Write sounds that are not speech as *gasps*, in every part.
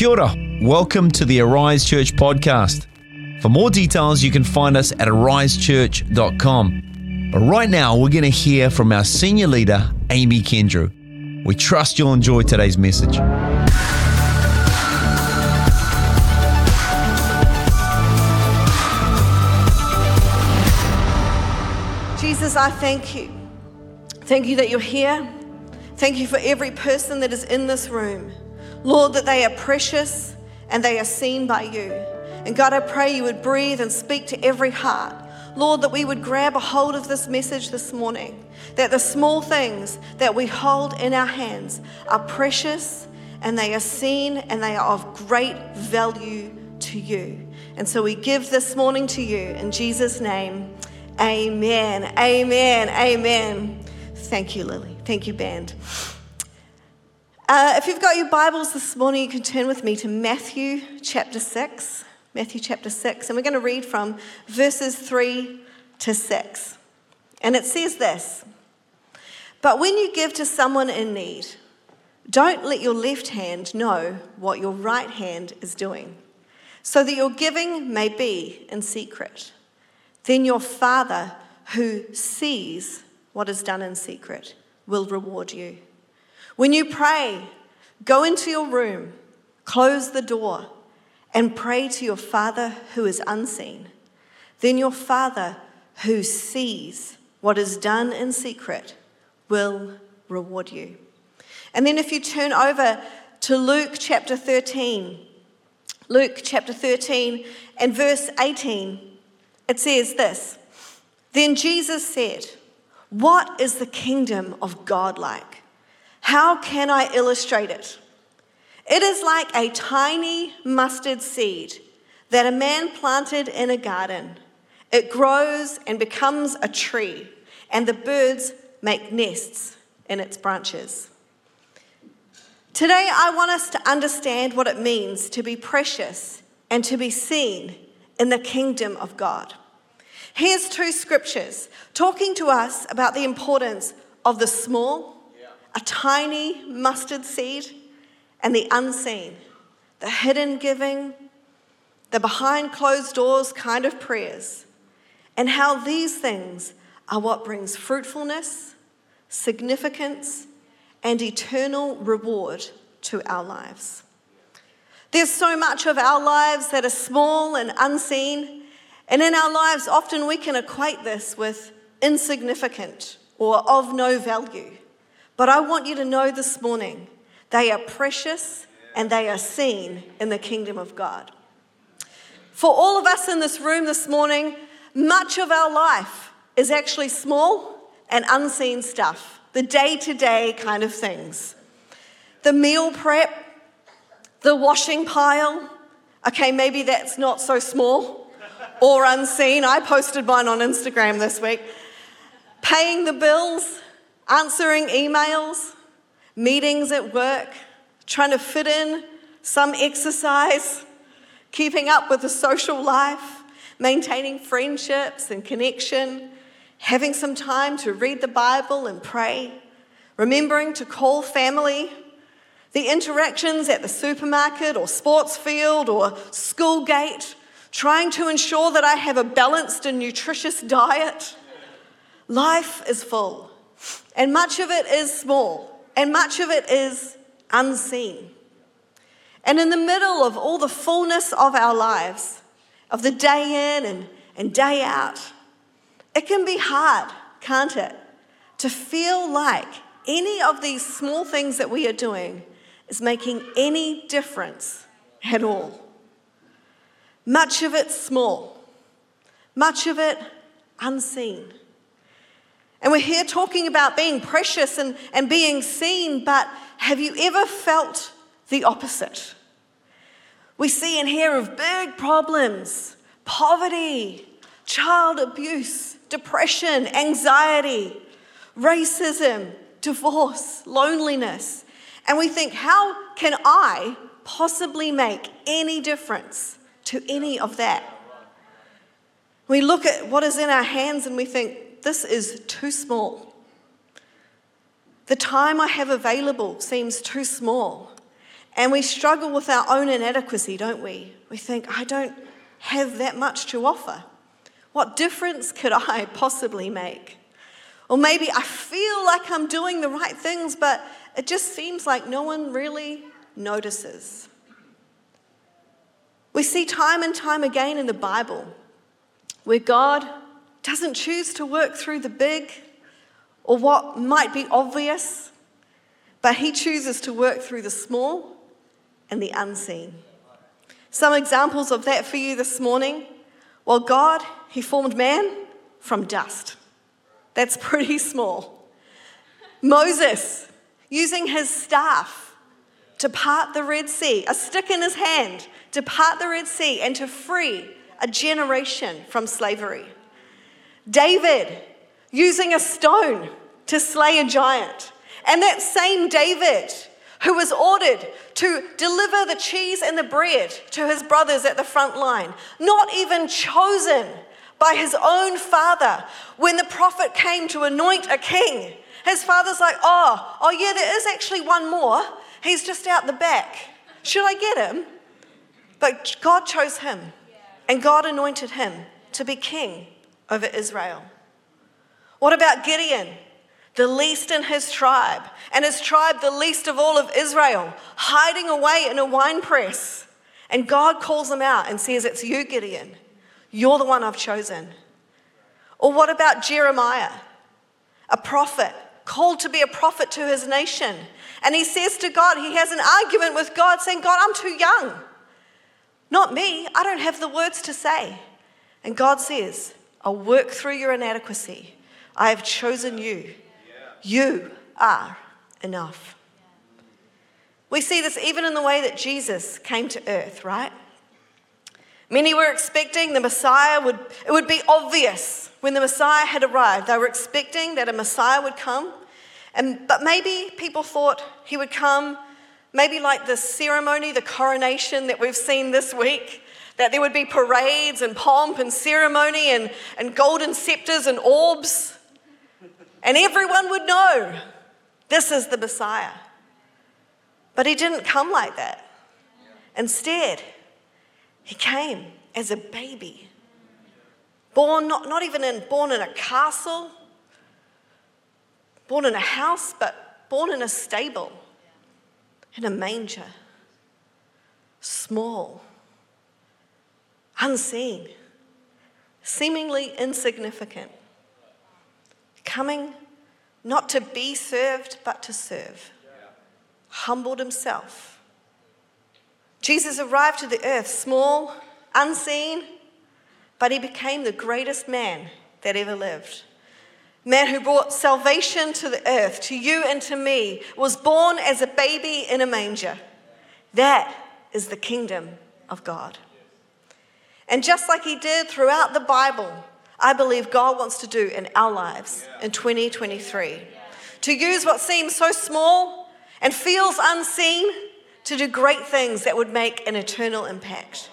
Kia ora. Welcome to the Arise Church podcast. For more details, you can find us at arisechurch.com. But right now, we're going to hear from our senior leader, Amy Kendrew. We trust you'll enjoy today's message. Jesus, I thank you. Thank you that you're here. Thank you for every person that is in this room. Lord, that they are precious and they are seen by you. And God, I pray you would breathe and speak to every heart. Lord, that we would grab a hold of this message this morning, that the small things that we hold in our hands are precious and they are seen and they are of great value to you. And so we give this morning to you in Jesus' name. Amen. Amen. Amen. Thank you, Lily. Thank you, band. Uh, if you've got your Bibles this morning, you can turn with me to Matthew chapter 6. Matthew chapter 6, and we're going to read from verses 3 to 6. And it says this But when you give to someone in need, don't let your left hand know what your right hand is doing, so that your giving may be in secret. Then your Father, who sees what is done in secret, will reward you. When you pray, go into your room, close the door, and pray to your Father who is unseen. Then your Father who sees what is done in secret will reward you. And then if you turn over to Luke chapter 13, Luke chapter 13 and verse 18, it says this Then Jesus said, What is the kingdom of God like? How can I illustrate it? It is like a tiny mustard seed that a man planted in a garden. It grows and becomes a tree, and the birds make nests in its branches. Today, I want us to understand what it means to be precious and to be seen in the kingdom of God. Here's two scriptures talking to us about the importance of the small a tiny mustard seed, and the unseen, the hidden giving, the behind closed doors kind of prayers, and how these things are what brings fruitfulness, significance, and eternal reward to our lives. There's so much of our lives that are small and unseen, and in our lives, often we can equate this with insignificant or of no value. But I want you to know this morning they are precious and they are seen in the kingdom of God. For all of us in this room this morning, much of our life is actually small and unseen stuff, the day to day kind of things. The meal prep, the washing pile. Okay, maybe that's not so small or unseen. I posted mine on Instagram this week. Paying the bills, answering emails, meetings at work, trying to fit in some exercise, keeping up with the social life, maintaining friendships and connection, having some time to read the Bible and pray, remembering to call family, the interactions at the supermarket or sports field or school gate, trying to ensure that I have a balanced and nutritious diet. Life is full. And much of it is small, and much of it is unseen. And in the middle of all the fullness of our lives, of the day in and, and day out, it can be hard, can't it, to feel like any of these small things that we are doing is making any difference at all. Much of it small, much of it unseen. And we're here talking about being precious and, and being seen, but have you ever felt the opposite? We see and hear of big problems, poverty, child abuse, depression, anxiety, racism, divorce, loneliness. And we think, how can I possibly make any difference to any of that? We look at what is in our hands and we think, this is too small. The time I have available seems too small. And we struggle with our own inadequacy, don't we? We think, I don't have that much to offer. What difference could I *laughs* possibly make? Or maybe I feel like I'm doing the right things, but it just seems like no one really notices. We see time and time again in the Bible where God doesn't choose to work through the big or what might be obvious, but He chooses to work through the small and the unseen. Some examples of that for you this morning. Well, God, He formed man from dust. That's *laughs* pretty small. Moses, using his staff to part the Red Sea, a stick in his hand to part the Red Sea and to free a generation from slavery. David, using a stone to slay a giant. And that same David, who was ordered to deliver the cheese and the bread to his brothers at the front line, not even chosen by his own father when the prophet came to anoint a king. His father's like, Oh, oh, yeah, there is actually one more. He's just out the back. Should I get him? But God chose him, and God anointed him to be king over Israel. What about Gideon? The least in his tribe, and his tribe the least of all of Israel, hiding away in a wine press. And God calls him out and says, It's you, Gideon. You're the one I've chosen. Or what about Jeremiah, a prophet, called to be a prophet to his nation? And he says to God, he has an argument with God saying, God, I'm too young. Not me, I don't have the words to say. And God says, I'll work through your inadequacy. I have chosen you. You are enough. We see this even in the way that Jesus came to earth, right? Many were expecting the Messiah would, it would be obvious when the Messiah had arrived. They were expecting that a Messiah would come. And, but maybe people thought he would come, maybe like the ceremony, the coronation that we've seen this week, that there would be parades and pomp and ceremony and, and golden scepters and orbs. And everyone would know this is the Messiah. But he didn't come like that. Instead, he came as a baby, born not, not even in, born in a castle, born in a house, but born in a stable, in a manger, small, unseen, seemingly insignificant, coming not to be served, but to serve, humbled himself Jesus arrived to the earth small, unseen, but he became the greatest man that ever lived. Man who brought salvation to the earth, to you and to me, was born as a baby in a manger. That is the kingdom of God. And just like he did throughout the Bible, I believe God wants to do in our lives in 2023. To use what seems so small and feels unseen to do great things that would make an eternal impact.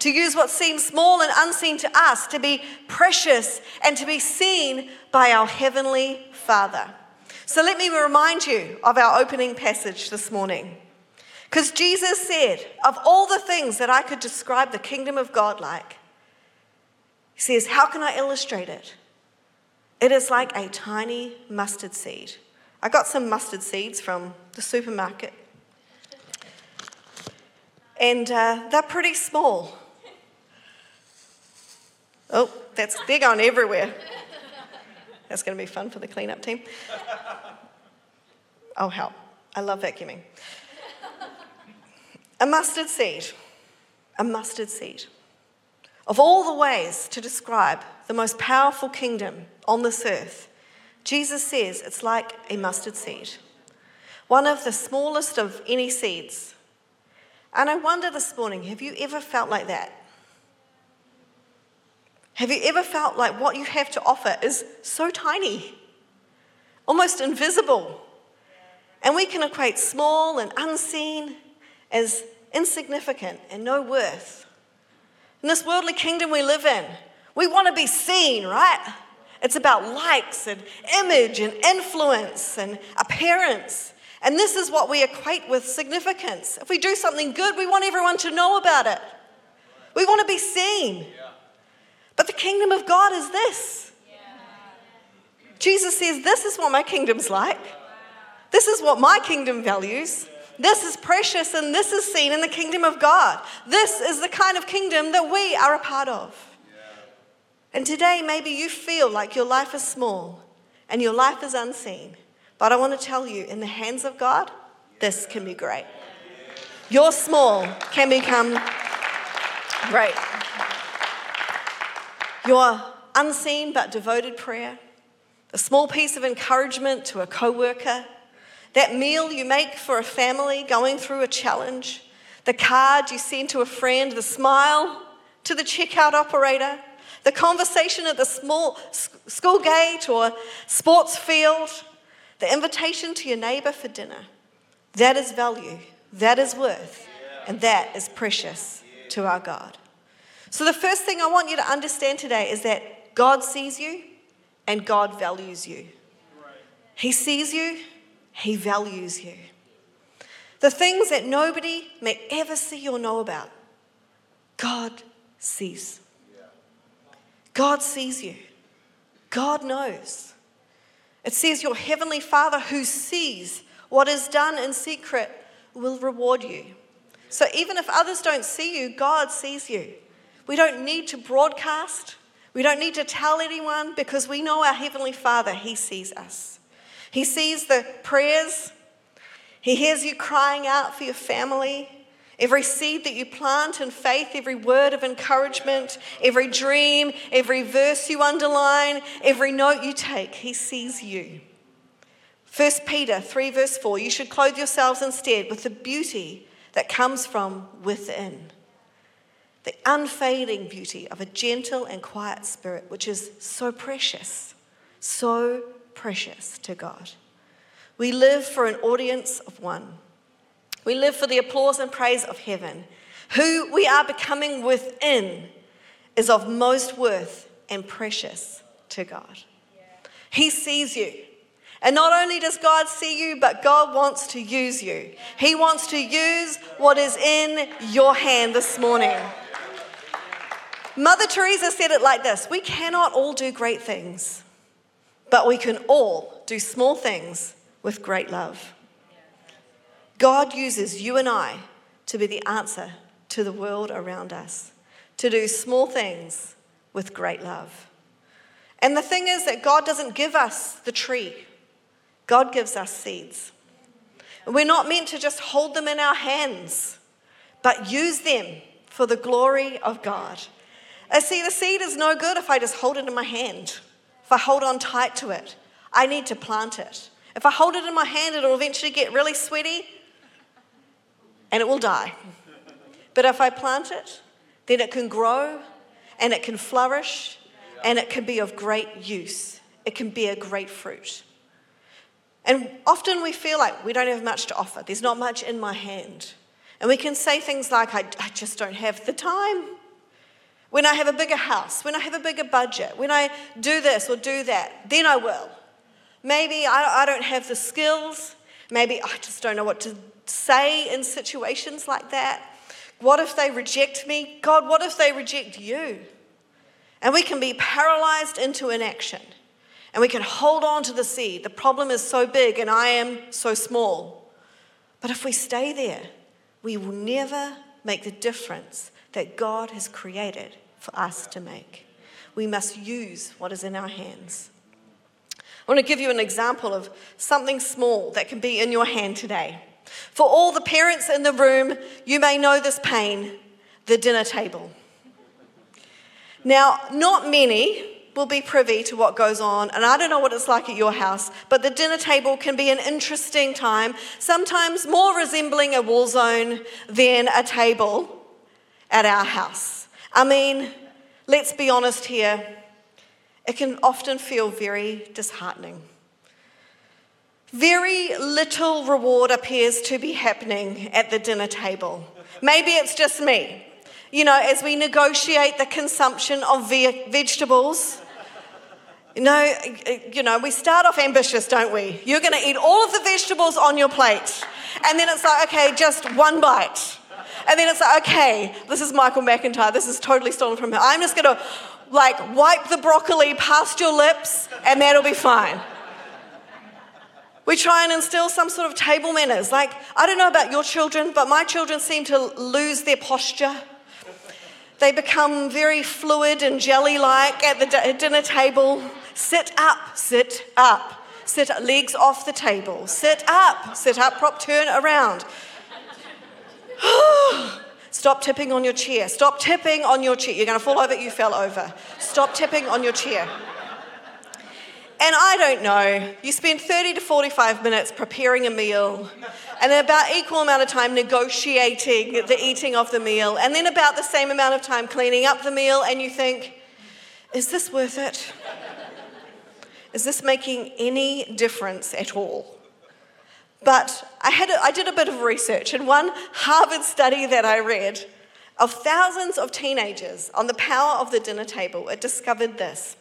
To use what seems small and unseen to us to be precious and to be seen by our Heavenly Father. So let me remind you of our opening passage this morning. Because Jesus said, of all the things that I could describe the kingdom of God like, He says, How can I illustrate it? It is like a tiny mustard seed. I got some mustard seeds from the supermarket and uh, they're pretty small. Oh, that's they're going everywhere. That's going to be fun for the cleanup team. Oh, help. I love vacuuming. A mustard seed. A mustard seed. Of all the ways to describe the most powerful kingdom on this earth, Jesus says it's like a mustard seed. One of the smallest of any seeds and I wonder this morning have you ever felt like that? Have you ever felt like what you have to offer is so tiny, almost invisible? And we can equate small and unseen as insignificant and no worth. In this worldly kingdom we live in, we want to be seen, right? It's about likes and image and influence and appearance. And this is what we equate with significance. If we do something good, we want everyone to know about it. We want to be seen. But the kingdom of God is this. Jesus says, This is what my kingdom's like. This is what my kingdom values. This is precious and this is seen in the kingdom of God. This is the kind of kingdom that we are a part of. And today, maybe you feel like your life is small and your life is unseen. But I want to tell you, in the hands of God, this can be great. Your small can become great. Your unseen but devoted prayer, a small piece of encouragement to a coworker, that meal you make for a family going through a challenge, the card you send to a friend, the smile to the checkout operator, the conversation at the small school gate or sports field, the invitation to your neighbor for dinner. That is value, that is worth, and that is precious to our God. So, the first thing I want you to understand today is that God sees you and God values you. He sees you, He values you. The things that nobody may ever see or know about, God sees. God sees you. God knows. It says, Your heavenly Father who sees what is done in secret will reward you. So even if others don't see you, God sees you. We don't need to broadcast, we don't need to tell anyone because we know our Heavenly Father, He sees us. He sees the prayers, He hears you crying out for your family. Every seed that you plant in faith, every word of encouragement, every dream, every verse you underline, every note you take, He sees you. 1 Peter 3, verse 4 You should clothe yourselves instead with the beauty that comes from within. The unfading beauty of a gentle and quiet spirit, which is so precious, so precious to God. We live for an audience of one. We live for the applause and praise of heaven. Who we are becoming within is of most worth and precious to God. He sees you. And not only does God see you, but God wants to use you. He wants to use what is in your hand this morning. Mother Teresa said it like this We cannot all do great things, but we can all do small things with great love. God uses you and I to be the answer to the world around us, to do small things with great love. And the thing is that God doesn't give us the tree, God gives us seeds. we're not meant to just hold them in our hands, but use them for the glory of God. I see, the seed is no good if I just hold it in my hand, if I hold on tight to it. I need to plant it. If I hold it in my hand, it'll eventually get really sweaty and it will die. But if I plant it, then it can grow and it can flourish and it can be of great use. It can bear great fruit. And often we feel like we don't have much to offer, there's not much in my hand. And we can say things like, I, I just don't have the time. When I have a bigger house, when I have a bigger budget, when I do this or do that, then I will. Maybe I, I don't have the skills. Maybe I just don't know what to say in situations like that? What if they reject me? God, what if they reject you? And we can be paralyzed into inaction and we can hold on to the seed. The problem is so big and I am so small. But if we stay there, we will never make the difference that God has created for us to make. We must use what is in our hands. I want to give you an example of something small that can be in your hand today. For all the parents in the room, you may know this pain the dinner table. Now, not many will be privy to what goes on, and I don't know what it's like at your house, but the dinner table can be an interesting time, sometimes more resembling a war zone than a table at our house. I mean, let's be honest here, it can often feel very disheartening. Very little reward appears to be happening at the dinner table. Maybe it's just me. You know, as we negotiate the consumption of ve- vegetables, No, you know, we start off ambitious, don't we? You're going to eat all of the vegetables on your plate. And then it's like, okay, just one bite. And then it's like, okay, this is Michael McIntyre. This is totally stolen from him. I'm just going to like wipe the broccoli past your lips and that'll be fine. We try and instill some sort of table manners. Like, I don't know about your children, but my children seem to lose their posture. They become very fluid and jelly like at the dinner table. Sit up, sit up. Sit legs off the table. Sit up, sit up, prop, turn around. *gasps* Stop tipping on your chair. Stop tipping on your chair. You're going to fall over, you fell over. Stop tipping on your chair. And I don't know, you spend 30 to 45 minutes preparing a meal, and then about equal amount of time negotiating the eating of the meal, and then about the same amount of time cleaning up the meal, and you think, is this worth it? Is this making any difference at all? But I, had a, I did a bit of research, and one Harvard study that I read of thousands of teenagers on the power of the dinner table, it discovered this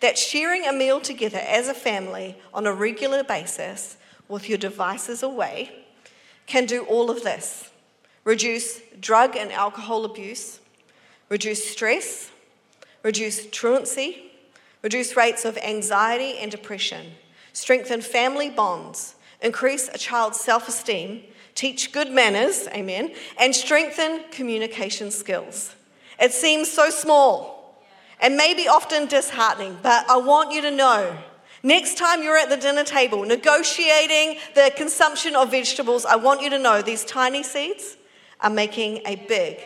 that sharing a meal together as a family on a regular basis with your devices away can do all of this. Reduce drug and alcohol abuse, reduce stress, reduce truancy, reduce rates of anxiety and depression, strengthen family bonds, increase a child's self esteem, teach good manners, amen, and strengthen communication skills. It seems so small and maybe often disheartening, but I want you to know next time you're at the dinner table negotiating the consumption of vegetables, I want you to know these tiny seeds are making a big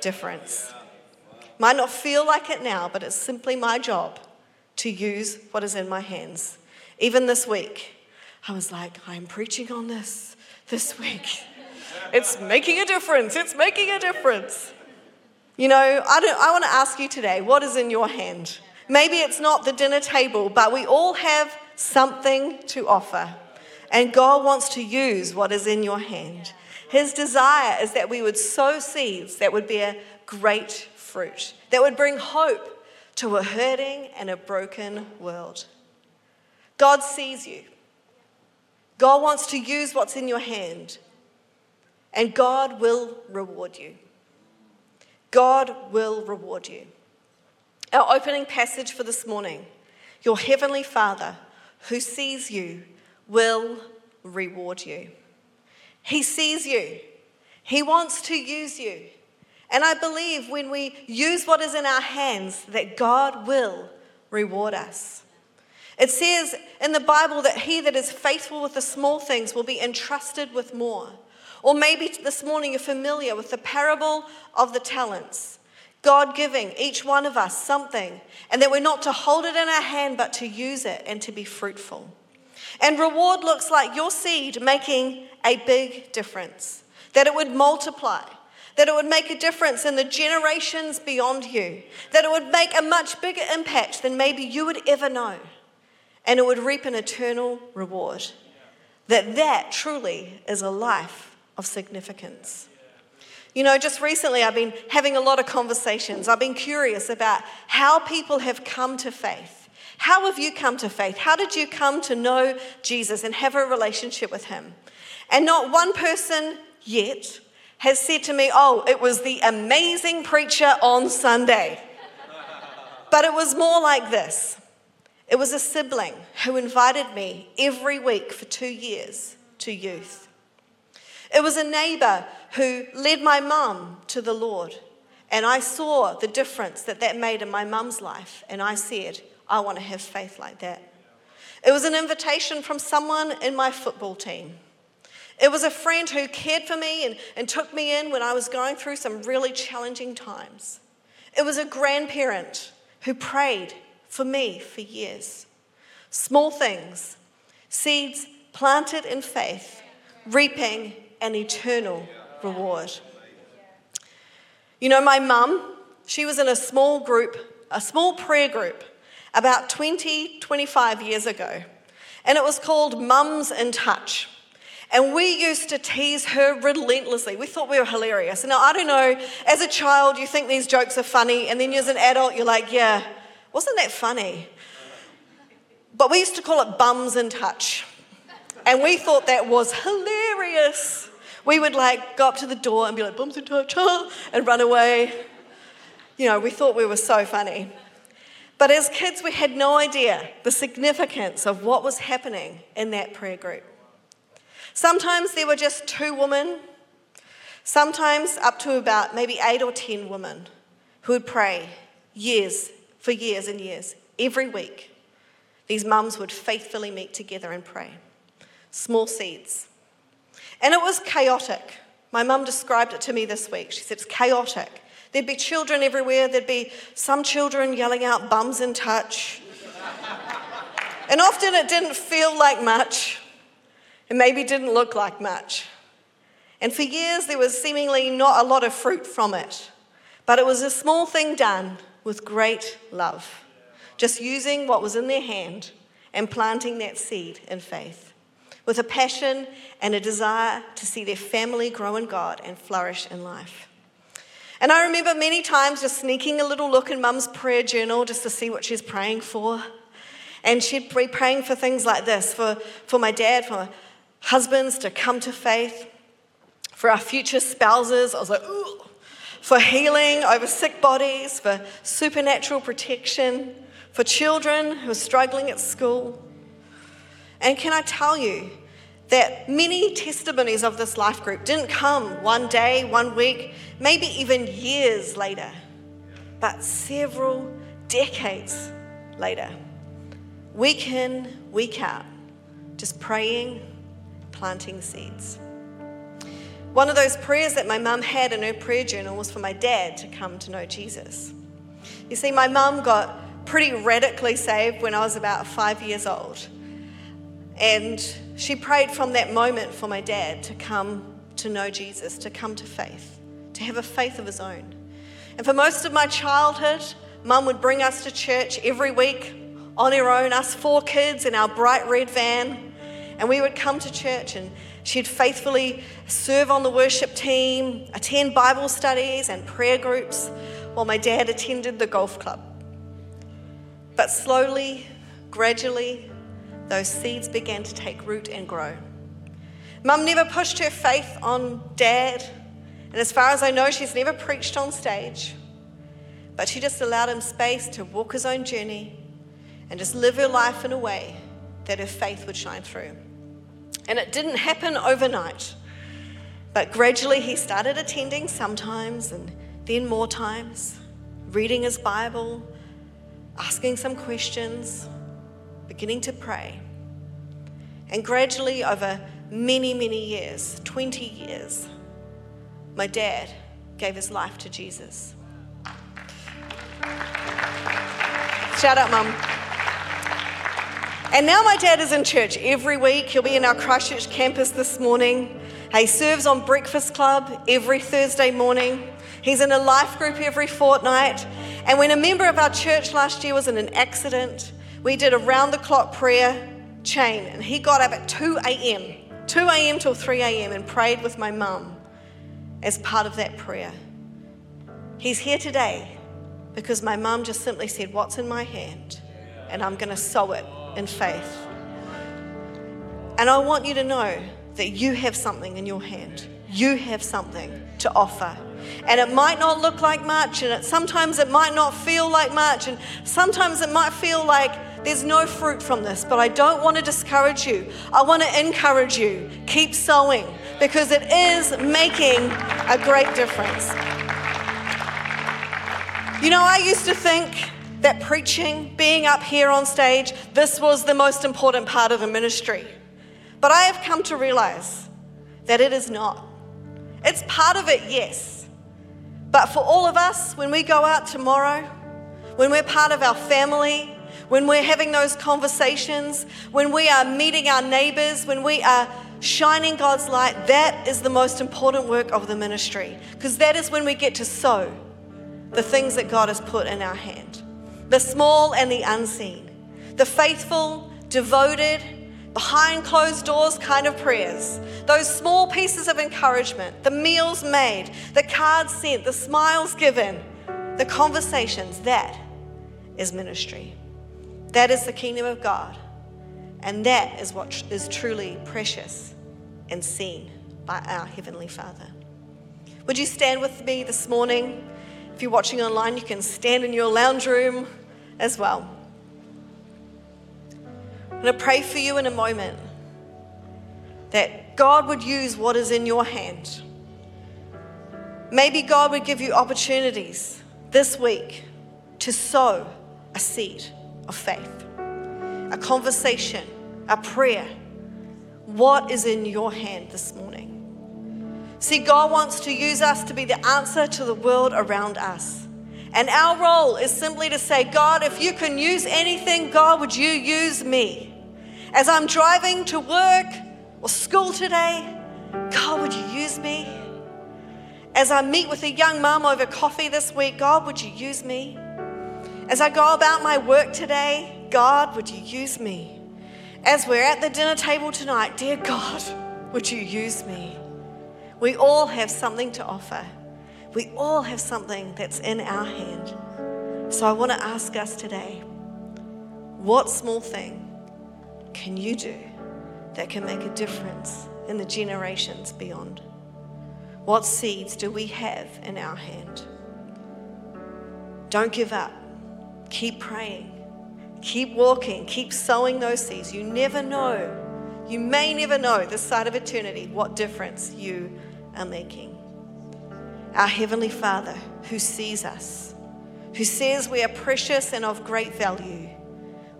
difference. Might not feel like it now, but it's simply my job to use what is in my hands. Even this week, I was like, I'm preaching on this this week. It's making a difference. It's making a difference. You know, I, don't, I want to ask you today what is in your hand? Maybe it's not the dinner table, but we all have something to offer. And God wants to use what is in your hand. His desire is that we would sow seeds that would bear great fruit, that would bring hope to a hurting and a broken world. God sees you. God wants to use what's in your hand, and God will reward you. God will reward you. Our opening passage for this morning Your heavenly Father, who sees you, will reward you. He sees you, He wants to use you. And I believe when we use what is in our hands, that God will reward us. It says in the Bible that he that is faithful with the small things will be entrusted with more. Or maybe this morning you're familiar with the parable of the talents. God giving each one of us something, and that we're not to hold it in our hand, but to use it and to be fruitful. And reward looks like your seed making a big difference, that it would multiply, that it would make a difference in the generations beyond you, that it would make a much bigger impact than maybe you would ever know and it would reap an eternal reward. That that truly is a life of significance. You know, just recently I've been having a lot of conversations. I've been curious about how people have come to faith. How have you come to faith? How did you come to know Jesus and have a relationship with him? And not one person yet has said to me, Oh, it was the amazing preacher on Sunday. But it was more like this it was a sibling who invited me every week for two years to youth. It was a neighbor who led my mum to the Lord. And I saw the difference that that made in my mum's life. And I said, I want to have faith like that. It was an invitation from someone in my football team. It was a friend who cared for me and, and took me in when I was going through some really challenging times. It was a grandparent who prayed for me for years. Small things, seeds planted in faith, reaping an eternal reward. You know, my mum, she was in a small group, a small prayer group, about 20, 25 years ago. And it was called Mums in Touch. And we used to tease her relentlessly. We thought we were hilarious. Now, I don't know, as a child, you think these jokes are funny, and then as an adult, you're like, yeah, wasn't that funny? But we used to call it bums in touch. And we thought that was hilarious. We would like go up to the door and be like, bums in touch, huh? *laughs* and run away. You know, we thought we were so funny. But as kids, we had no idea the significance of what was happening in that prayer group. Sometimes there were just two women, sometimes up to about maybe eight or ten women who would pray years, for years and years, every week. These mums would faithfully meet together and pray. Small seeds. And it was chaotic. My mum described it to me this week. She said it's chaotic. There'd be children everywhere. There'd be some children yelling out bums in touch. and often it didn't feel like much. It maybe didn't look like much. And for years, there was seemingly not a lot of fruit from it. But it was a small thing done with great love, just using what was in their hand and planting that seed in faith, with a passion and a desire to see their family grow in God and flourish in life. And I remember many times just sneaking a little look in mum's prayer journal just to see what she's praying for. And she'd be praying for things like this for, for my dad, for husbands to come to faith, for our future spouses. I was like, ooh, for healing over sick bodies, for supernatural protection, for children who are struggling at school. And can I tell you, that many testimonies of this life group didn't come one day, one week, maybe even years later, but several decades later. Week in, week out, just praying, planting seeds. One of those prayers that my mum had in her prayer journal was for my dad to come to know Jesus. You see, my mum got pretty radically saved when I was about five years old. And she prayed from that moment for my dad to come to know Jesus, to come to faith, to have a faith of his own. And for most of my childhood, mum would bring us to church every week on her own, us four kids in our bright red van. And we would come to church and she'd faithfully serve on the worship team, attend Bible studies and prayer groups, while my dad attended the golf club. But slowly, gradually, those seeds began to take root and grow. Mum never pushed her faith on dad, and as far as I know, she's never preached on stage. But she just allowed him space to walk his own journey and just live her life in a way that her faith would shine through. And it didn't happen overnight, but gradually he started attending sometimes and then more times, reading his Bible, asking some questions, beginning to pray. And gradually, over many, many years 20 years my dad gave his life to Jesus. Shout out, Mum. And now my dad is in church every week. He'll be in our Christchurch campus this morning. He serves on Breakfast Club every Thursday morning. He's in a life group every fortnight. And when a member of our church last year was in an accident, we did a round the clock prayer chain, and he got up at 2 a.m., 2 a.m. till 3 a.m., and prayed with my mum as part of that prayer. He's here today because my mum just simply said, What's in my hand? And I'm going to sow it in faith. And I want you to know that you have something in your hand. You have something to offer. And it might not look like much, and it, sometimes it might not feel like much, and sometimes it might feel like there's no fruit from this, but I don't want to discourage you. I want to encourage you. Keep sowing because it is making a great difference. You know, I used to think that preaching, being up here on stage, this was the most important part of the ministry. But I have come to realize that it is not. It's part of it, yes. But for all of us, when we go out tomorrow, when we're part of our family, when we're having those conversations, when we are meeting our neighbors, when we are shining God's light, that is the most important work of the ministry. Because that is when we get to sow the things that God has put in our hand the small and the unseen, the faithful, devoted, behind closed doors kind of prayers, those small pieces of encouragement, the meals made, the cards sent, the smiles given, the conversations, that is ministry. That is the kingdom of God And that is what is truly precious and seen by our Heavenly Father. Would you stand with me this morning? If you're watching online, you can stand in your lounge room as well. I'm going to pray for you in a moment that God would use what is in your hand. Maybe God would give you opportunities this week to sow a seed of faith, a conversation, a prayer. What is in your hand this morning? See, God wants to use us to be the answer to the world around us. And our role is simply to say, God, if you can use anything, God, would you use me? As I'm driving to work or school today, God, would you use me? As I meet with a young mum over coffee this week, God, would you use me? As I go about my work today, God, would you use me? As we're at the dinner table tonight, dear God, would you use me? We all have something to offer. We all have something that's in our hand. So I want to ask us today what small thing can you do that can make a difference in the generations beyond? What seeds do we have in our hand? Don't give up. Keep praying. Keep walking. Keep sowing those seeds. You never know. You may never know this side of eternity what difference you are making. Our Heavenly Father, who sees us, who says we are precious and of great value,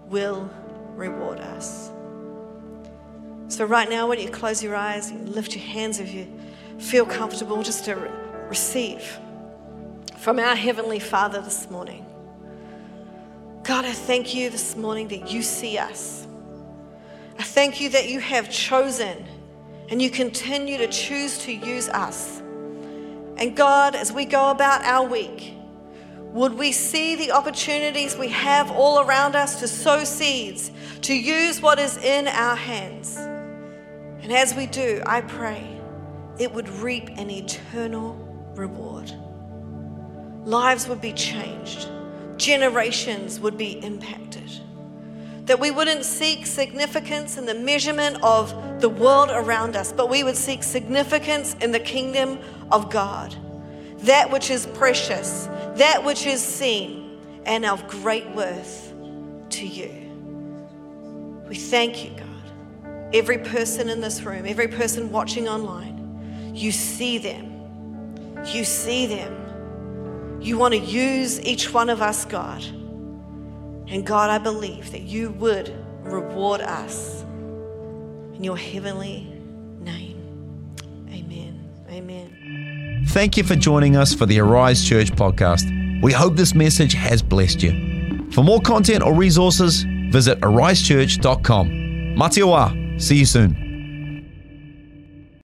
will reward us. So, right now, when you close your eyes, lift your hands if you feel comfortable just to re- receive from our Heavenly Father this morning. God, I thank you this morning that you see us. I thank you that you have chosen and you continue to choose to use us. And God, as we go about our week, would we see the opportunities we have all around us to sow seeds, to use what is in our hands? And as we do, I pray it would reap an eternal reward. Lives would be changed, generations would be impacted. That we wouldn't seek significance in the measurement of the world around us, but we would seek significance in the kingdom of God. That which is precious, that which is seen, and of great worth to you. We thank you, God. Every person in this room, every person watching online, you see them. You see them. You want to use each one of us, God. And God, I believe that you would reward us in your heavenly name. Amen. Amen. Thank you for joining us for the Arise Church podcast. We hope this message has blessed you. For more content or resources, visit arisechurch.com. Mā te wā. See you soon.